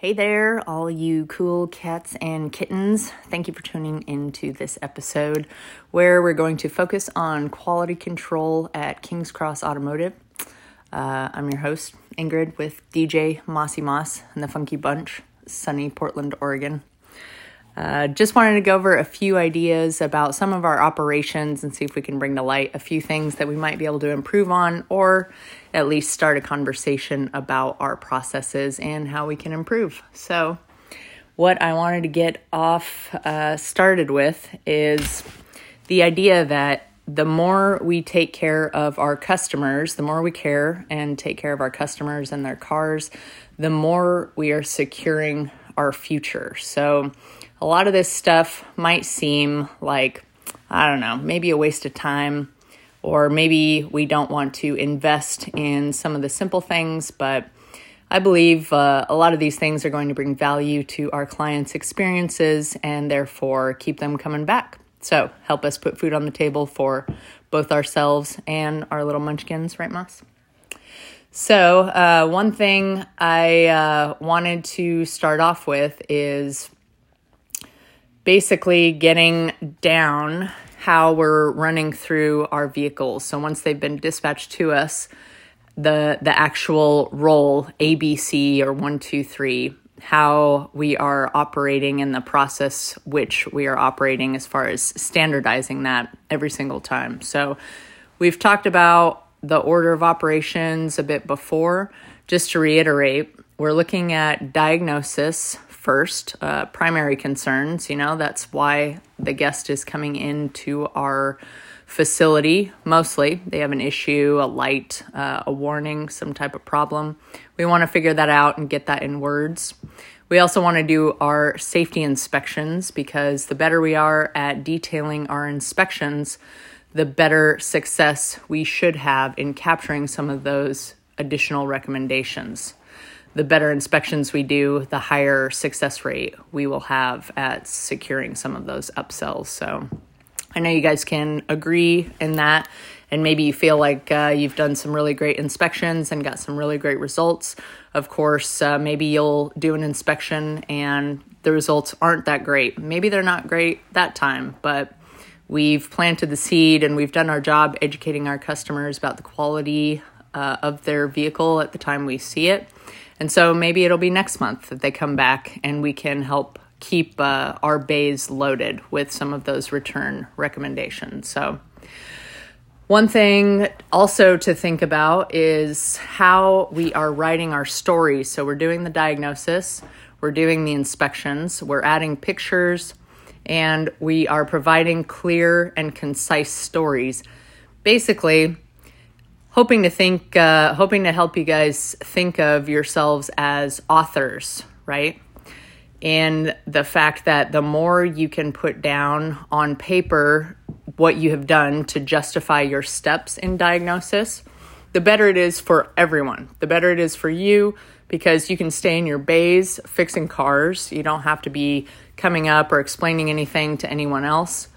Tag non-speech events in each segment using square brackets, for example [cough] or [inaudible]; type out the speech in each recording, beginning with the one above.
Hey there, all you cool cats and kittens. Thank you for tuning into this episode where we're going to focus on quality control at King's Cross Automotive. Uh, I'm your host, Ingrid, with DJ Mossy Moss and the Funky Bunch, sunny Portland, Oregon. Uh, just wanted to go over a few ideas about some of our operations and see if we can bring to light a few things that we might be able to improve on or at least start a conversation about our processes and how we can improve. So, what I wanted to get off uh, started with is the idea that the more we take care of our customers, the more we care and take care of our customers and their cars, the more we are securing our future. So, a lot of this stuff might seem like, I don't know, maybe a waste of time, or maybe we don't want to invest in some of the simple things, but I believe uh, a lot of these things are going to bring value to our clients' experiences and therefore keep them coming back. So, help us put food on the table for both ourselves and our little munchkins, right, Moss? So, uh, one thing I uh, wanted to start off with is basically getting down how we're running through our vehicles. So once they've been dispatched to us, the the actual role ABC or one two three, how we are operating in the process which we are operating as far as standardizing that every single time. So we've talked about the order of operations a bit before. Just to reiterate, we're looking at diagnosis first, uh, primary concerns. You know, that's why the guest is coming into our facility mostly. They have an issue, a light, uh, a warning, some type of problem. We want to figure that out and get that in words. We also want to do our safety inspections because the better we are at detailing our inspections, the better success we should have in capturing some of those additional recommendations the better inspections we do, the higher success rate we will have at securing some of those upsells. So I know you guys can agree in that. And maybe you feel like uh, you've done some really great inspections and got some really great results. Of course, uh, maybe you'll do an inspection and the results aren't that great. Maybe they're not great that time, but we've planted the seed and we've done our job educating our customers about the quality uh, of their vehicle at the time we see it. And so maybe it'll be next month that they come back and we can help keep uh, our bays loaded with some of those return recommendations. So, one thing also to think about is how we are writing our stories. So, we're doing the diagnosis, we're doing the inspections, we're adding pictures, and we are providing clear and concise stories. Basically, hoping to think, uh, hoping to help you guys think of yourselves as authors, right? And the fact that the more you can put down on paper what you have done to justify your steps in diagnosis, the better it is for everyone. The better it is for you because you can stay in your bays fixing cars. You don't have to be coming up or explaining anything to anyone else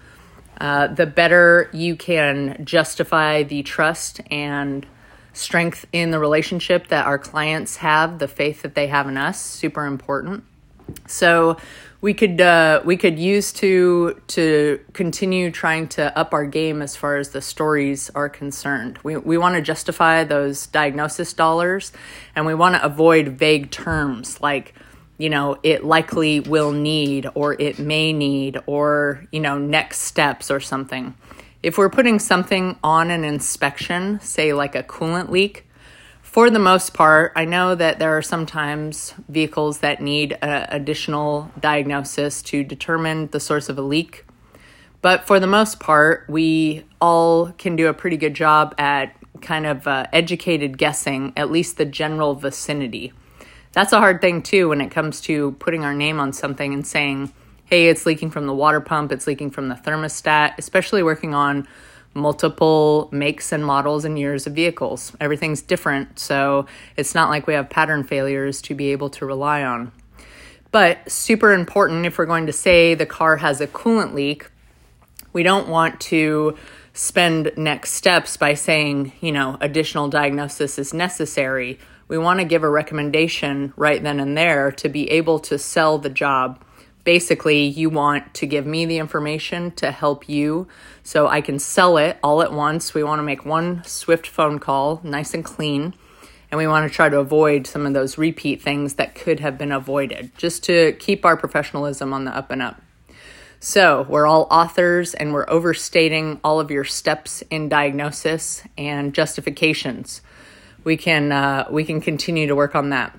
uh, the better you can justify the trust and strength in the relationship that our clients have, the faith that they have in us, super important. So we could uh, we could use to to continue trying to up our game as far as the stories are concerned. We we want to justify those diagnosis dollars, and we want to avoid vague terms like you know, it likely will need or it may need or, you know, next steps or something. If we're putting something on an inspection, say like a coolant leak, for the most part, I know that there are sometimes vehicles that need additional diagnosis to determine the source of a leak. But for the most part, we all can do a pretty good job at kind of uh, educated guessing, at least the general vicinity that's a hard thing too when it comes to putting our name on something and saying, hey, it's leaking from the water pump, it's leaking from the thermostat, especially working on multiple makes and models and years of vehicles. Everything's different, so it's not like we have pattern failures to be able to rely on. But super important if we're going to say the car has a coolant leak, we don't want to spend next steps by saying, you know, additional diagnosis is necessary we want to give a recommendation right then and there to be able to sell the job. Basically, you want to give me the information to help you so I can sell it all at once. We want to make one swift phone call, nice and clean, and we want to try to avoid some of those repeat things that could have been avoided just to keep our professionalism on the up and up. So, we're all authors and we're overstating all of your steps in diagnosis and justifications we can uh, we can continue to work on that.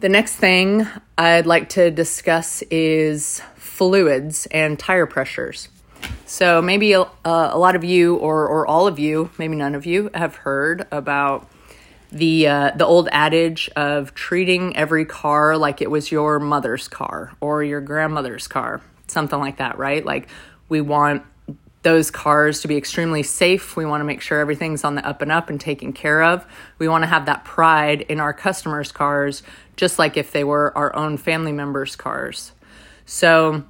The next thing I'd like to discuss is fluids and tire pressures. So maybe a, a lot of you, or or all of you, maybe none of you, have heard about the uh, the old adage of treating every car like it was your mother's car or your grandmother's car, something like that, right? Like we want those cars to be extremely safe. We want to make sure everything's on the up and up and taken care of. We want to have that pride in our customers' cars, just like if they were our own family members' cars. So,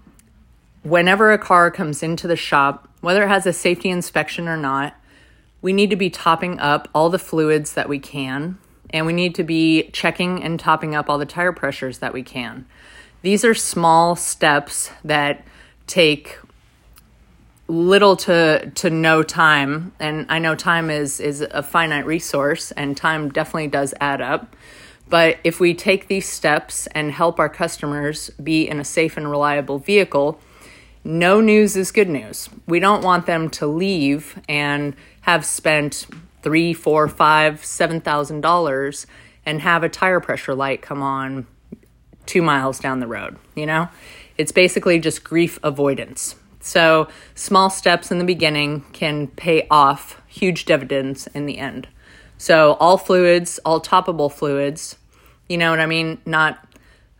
whenever a car comes into the shop, whether it has a safety inspection or not, we need to be topping up all the fluids that we can, and we need to be checking and topping up all the tire pressures that we can. These are small steps that take little to to no time and i know time is is a finite resource and time definitely does add up but if we take these steps and help our customers be in a safe and reliable vehicle no news is good news we don't want them to leave and have spent three four five seven thousand dollars and have a tire pressure light come on two miles down the road you know it's basically just grief avoidance so, small steps in the beginning can pay off huge dividends in the end. So, all fluids, all toppable fluids, you know what I mean? Not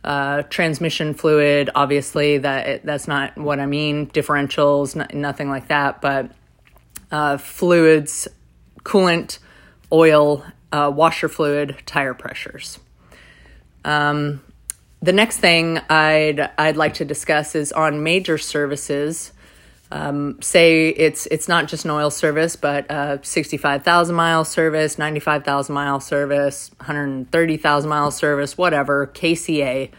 uh, transmission fluid, obviously, that that's not what I mean. Differentials, nothing like that, but uh, fluids, coolant, oil, uh, washer fluid, tire pressures. Um, the next thing I'd I'd like to discuss is on major services. Um, say it's it's not just an oil service, but a sixty-five thousand mile service, ninety-five thousand mile service, one hundred thirty thousand mile service, whatever KCA.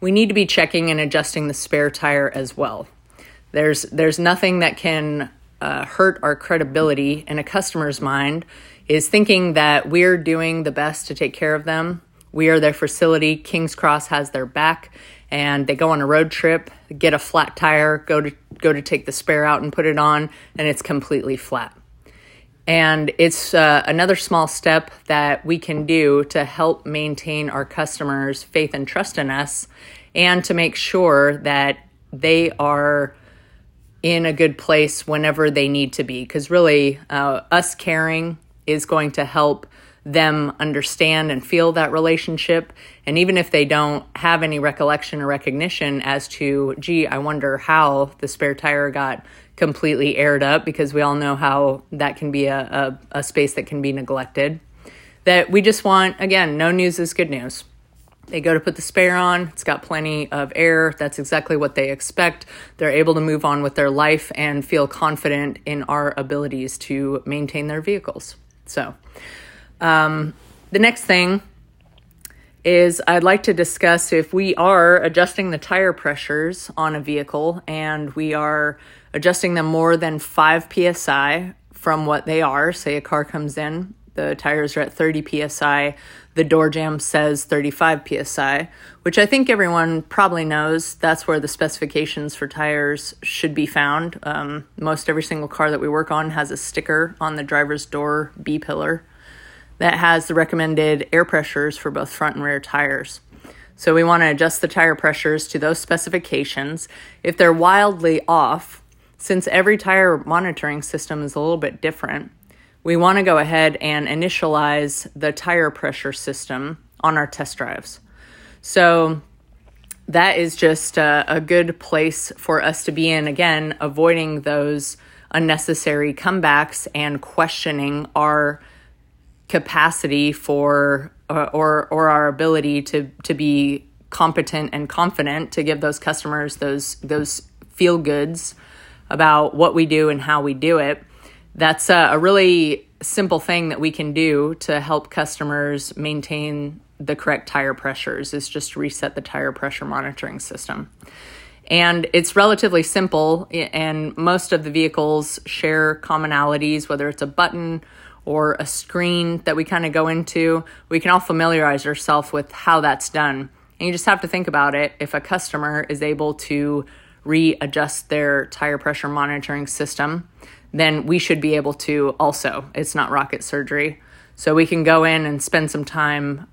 We need to be checking and adjusting the spare tire as well. There's there's nothing that can uh, hurt our credibility in a customer's mind is thinking that we're doing the best to take care of them we are their facility. King's Cross has their back, and they go on a road trip, get a flat tire, go to go to take the spare out and put it on, and it's completely flat. And it's uh, another small step that we can do to help maintain our customers' faith and trust in us, and to make sure that they are in a good place whenever they need to be. Because really, uh, us caring is going to help them understand and feel that relationship. And even if they don't have any recollection or recognition as to, gee, I wonder how the spare tire got completely aired up, because we all know how that can be a, a, a space that can be neglected. That we just want, again, no news is good news. They go to put the spare on, it's got plenty of air. That's exactly what they expect. They're able to move on with their life and feel confident in our abilities to maintain their vehicles. So, um, the next thing is I'd like to discuss if we are adjusting the tire pressures on a vehicle and we are adjusting them more than 5 psi from what they are. Say a car comes in, the tires are at 30 psi, the door jamb says 35 psi, which I think everyone probably knows. That's where the specifications for tires should be found. Um, most every single car that we work on has a sticker on the driver's door B pillar that has the recommended air pressures for both front and rear tires. So we want to adjust the tire pressures to those specifications. If they're wildly off, since every tire monitoring system is a little bit different, we want to go ahead and initialize the tire pressure system on our test drives. So that is just a, a, good place for us to be in, again, avoiding those unnecessary comebacks and questioning our capacity for uh, or or our ability to to be competent and confident to give those customers those those feel goods about what we do and how we do it that's a, a really simple thing that we can do to help customers maintain the correct tire pressures is just reset the tire pressure monitoring system. And it's relatively simple, and most of the vehicles share commonalities, whether it's a button or a screen that we kind of go into. We can all familiarize ourselves with how that's done. And you just have to think about it. If a customer is able to readjust their tire pressure monitoring system, then we should be able to also. It's not rocket surgery. So we can go in and spend some time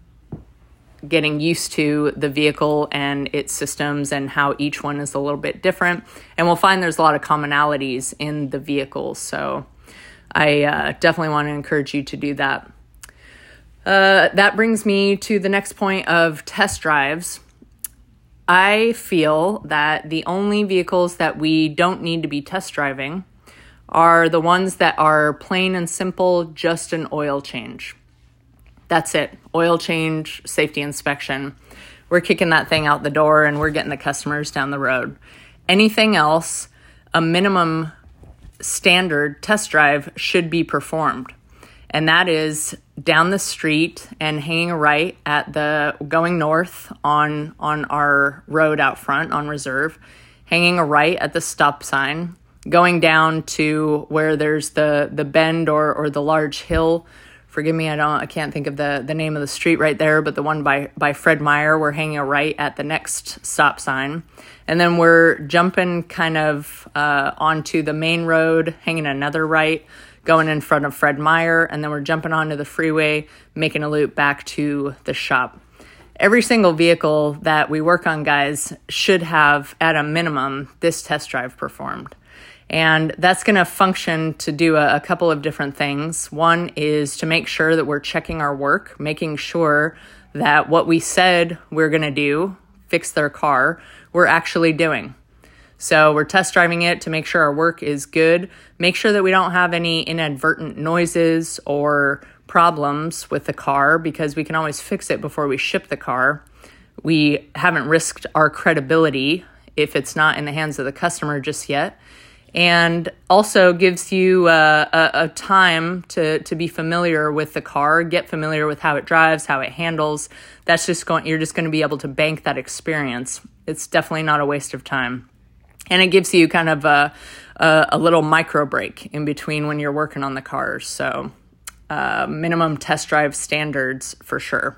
getting used to the vehicle and its systems and how each one is a little bit different. And we'll find there's a lot of commonalities in the vehicles. So I uh, definitely want to encourage you to do that. Uh, that brings me to the next point of test drives. I feel that the only vehicles that we don't need to be test driving are the ones that are plain and simple, just an oil change. That's it. Oil change, safety inspection. We're kicking that thing out the door and we're getting the customers down the road. Anything else, a minimum standard test drive should be performed. And that is down the street and hanging right at the going north on on our road out front on reserve, hanging a right at the stop sign, going down to where there's the the bend or or the large hill forgive me, I don't, I can't think of the the name of the street right there, but the one by by Fred Meyer. We're hanging a right at the next stop sign, and then we're jumping kind of uh, onto the main road, hanging another right, going in front of Fred Meyer, and then we're jumping onto the freeway, making a loop back to the shop. Every single vehicle that we work on, guys, should have at a minimum this test drive performed. And that's going to function to do a, a, couple of different things. One is to make sure that we're checking our work, making sure that what we said we're going to do, fix their car, we're actually doing. So we're test driving it to make sure our work is good, make sure that we don't have any inadvertent noises or problems with the car because we can always fix it before we ship the car. We haven't risked our credibility if it's not in the hands of the customer just yet and also gives you uh, a, a, time to, to be familiar with the car, get familiar with how it drives, how it handles. That's just going, you're just going to be able to bank that experience. It's definitely not a waste of time. And it gives you kind of a, a, a little micro break in between when you're working on the cars. So, uh, minimum test drive standards for sure.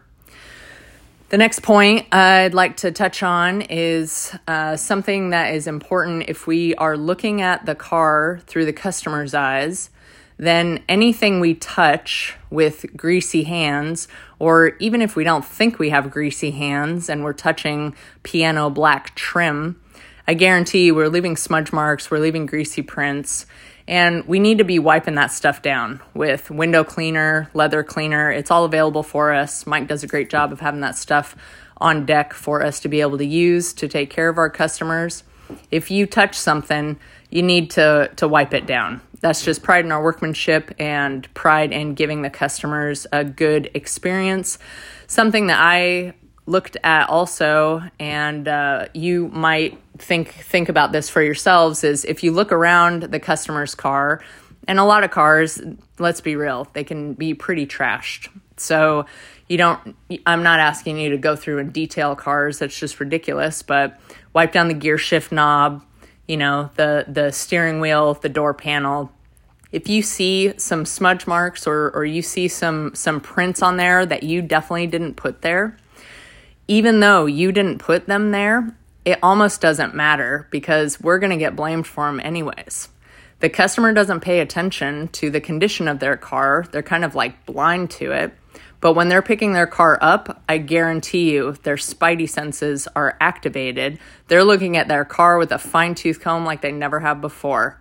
The next point I'd like to touch on is uh, something that is important if we are looking at the car through the customer's eyes. Then anything we touch with greasy hands, or even if we don't think we have greasy hands and we're touching piano black trim, I guarantee we're leaving smudge marks, we're leaving greasy prints, and we need to be wiping that stuff down with window cleaner, leather cleaner. It's all available for us. Mike does a great job of having that stuff on deck for us to be able to use to take care of our customers. If you touch something, you need to to wipe it down. That's just pride in our workmanship and pride in giving the customers a good experience. Something that I looked at also, and uh, you might think think about this for yourselves is if you look around the customer's car and a lot of cars let's be real they can be pretty trashed. So you don't i'm not asking you to go through and detail cars that's just ridiculous but wipe down the gear shift knob you know the the steering wheel the door panel. If you see some smudge marks or or you see some some prints on there that you definitely didn't put there even though you didn't put them there it almost doesn't matter because we're going to get blamed for them anyways. The customer doesn't pay attention to the condition of their car, they're kind of like blind to it. But when they're picking their car up, I guarantee you their spidey senses are activated. They're looking at their car with a fine tooth comb like they never have before.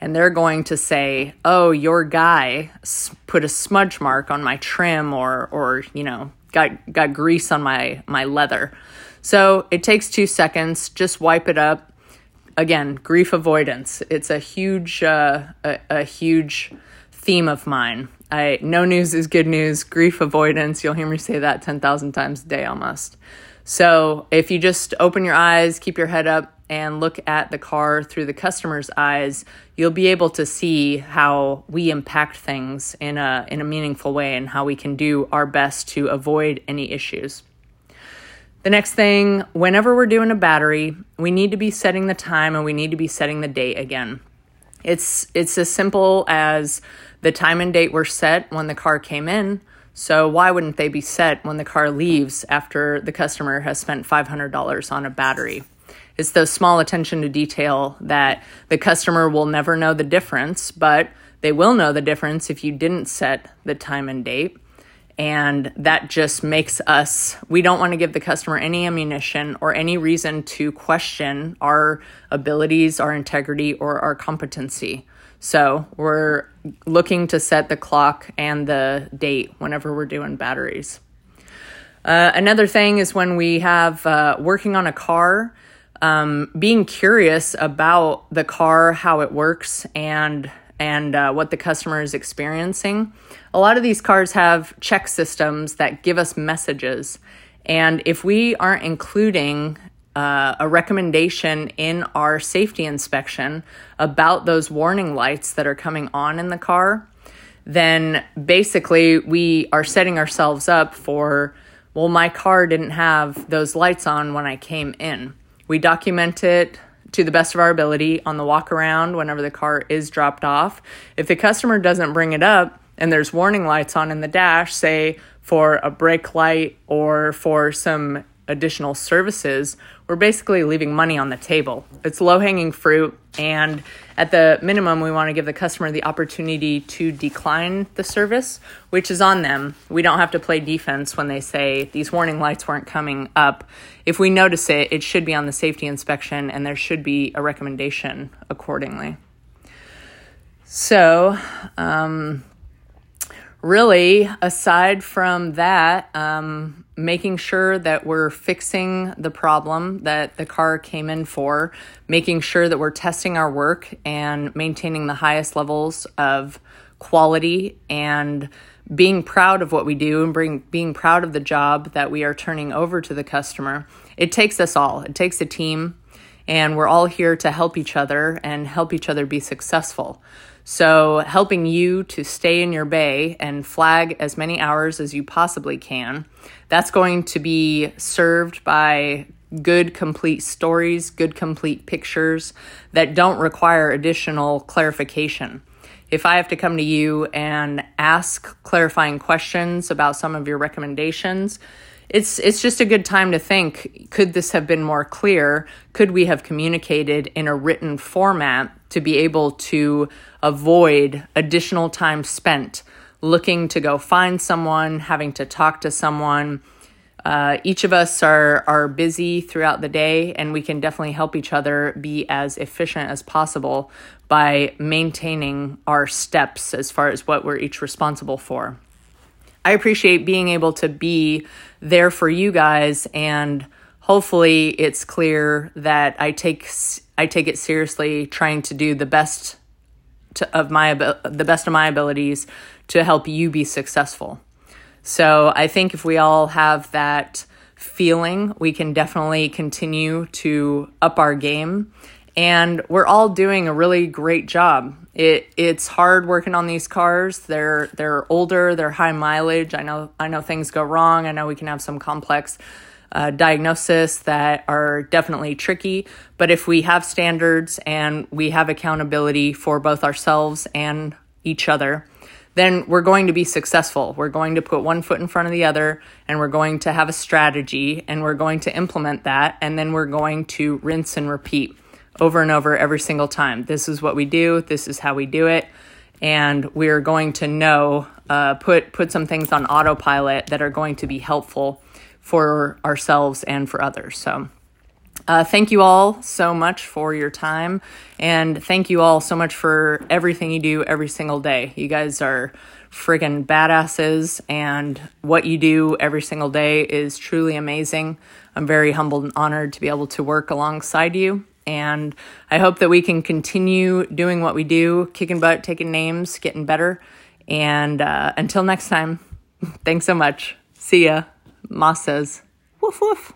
And they're going to say, "Oh, your guy put a smudge mark on my trim or or, you know, got got grease on my my leather." So it takes two seconds, just wipe it up. Again, grief avoidance. It's a huge, uh, a, a huge theme of mine. I no news is good news. Grief avoidance. You'll hear me say that ten thousand times a day almost. So if you just open your eyes, keep your head up, and look at the car through the customer's eyes, you'll be able to see how we impact things in a in a meaningful way and how we can do our best to avoid any issues. The next thing, whenever we're doing a battery, we need to be setting the time and we need to be setting the date again. It's it's as simple as the time and date were set when the car came in. So why wouldn't they be set when the car leaves after the customer has spent $500 on a battery? It's the small attention to detail that the customer will never know the difference, but they will know the difference if you didn't set the time and date. And that just makes us, we don't want to give the customer any ammunition or any reason to question our abilities, our integrity, or our competency. So we're looking to set the clock and the date whenever we're doing batteries. Uh, another thing is when we have uh, working on a car, um, being curious about the car, how it works, and and uh, what the customer is experiencing. A lot of these cars have check systems that give us messages, and if we aren't including uh, a recommendation in our safety inspection about those warning lights that are coming on in the car, then basically we are setting ourselves up for, well, my car didn't have those lights on when I came in. We document it to the best of our ability on the walk around whenever the car is dropped off. If the customer doesn't bring it up and there's warning lights on in the dash, say for a brake light or for some additional services, we're basically leaving money on the table. It's low hanging fruit, and at the minimum, we want to give the customer the opportunity to decline the service, which is on them. We don't have to play defense when they say these warning lights weren't coming up. If we notice it, it should be on the safety inspection, and there should be a recommendation accordingly. So, um, really, aside from that, um, making sure that we're fixing the problem that the car came in for, making sure that we're testing our work and maintaining the highest levels of quality and being proud of what we do and bring, being proud of the job that we are turning over to the customer. It takes us all, it takes a team, and we're all here to help each other and help each other be successful. So, helping you to stay in your bay and flag as many hours as you possibly can, that's going to be served by good, complete stories, good, complete pictures that don't require additional clarification. If I have to come to you and ask clarifying questions about some of your recommendations, it's it's just a good time to think could this have been more clear could we have communicated in a written format to be able to avoid additional time spent looking to go find someone having to talk to someone. Uh, each of us are are busy throughout the day and we can definitely help each other be as efficient as possible by maintaining our steps as far as what we're each responsible for. I appreciate being able to be there for you guys and hopefully it's clear that I take I take it seriously trying to do the best to, of my the best of my abilities to help you be successful. So I think if we all have that feeling, we can definitely continue to up our game and we're all doing a really great job. It it's hard working on these cars. They're they're older, they're high mileage. I know I know things go wrong. I know we can have some complex uh, diagnosis that are definitely tricky. But if we have standards and we have accountability for both ourselves and each other, then we're going to be successful. We're going to put one foot in front of the other and we're going to have a strategy and we're going to implement that and then we're going to rinse and repeat over and over every single time. This is what we do. This is how we do it. And we're going to know, uh, put, put some things on autopilot that are going to be helpful for ourselves and for others. So, uh, thank you all so much for your time. And thank you all so much for everything you do every single day. You guys are friggin' badasses, and what you do every single day is truly amazing. I'm very humbled and honored to be able to work alongside you. And I hope that we can continue doing what we do, kicking butt, taking names, getting better. And uh, until next time, [laughs] thanks so much. See ya. Moss says, woof woof.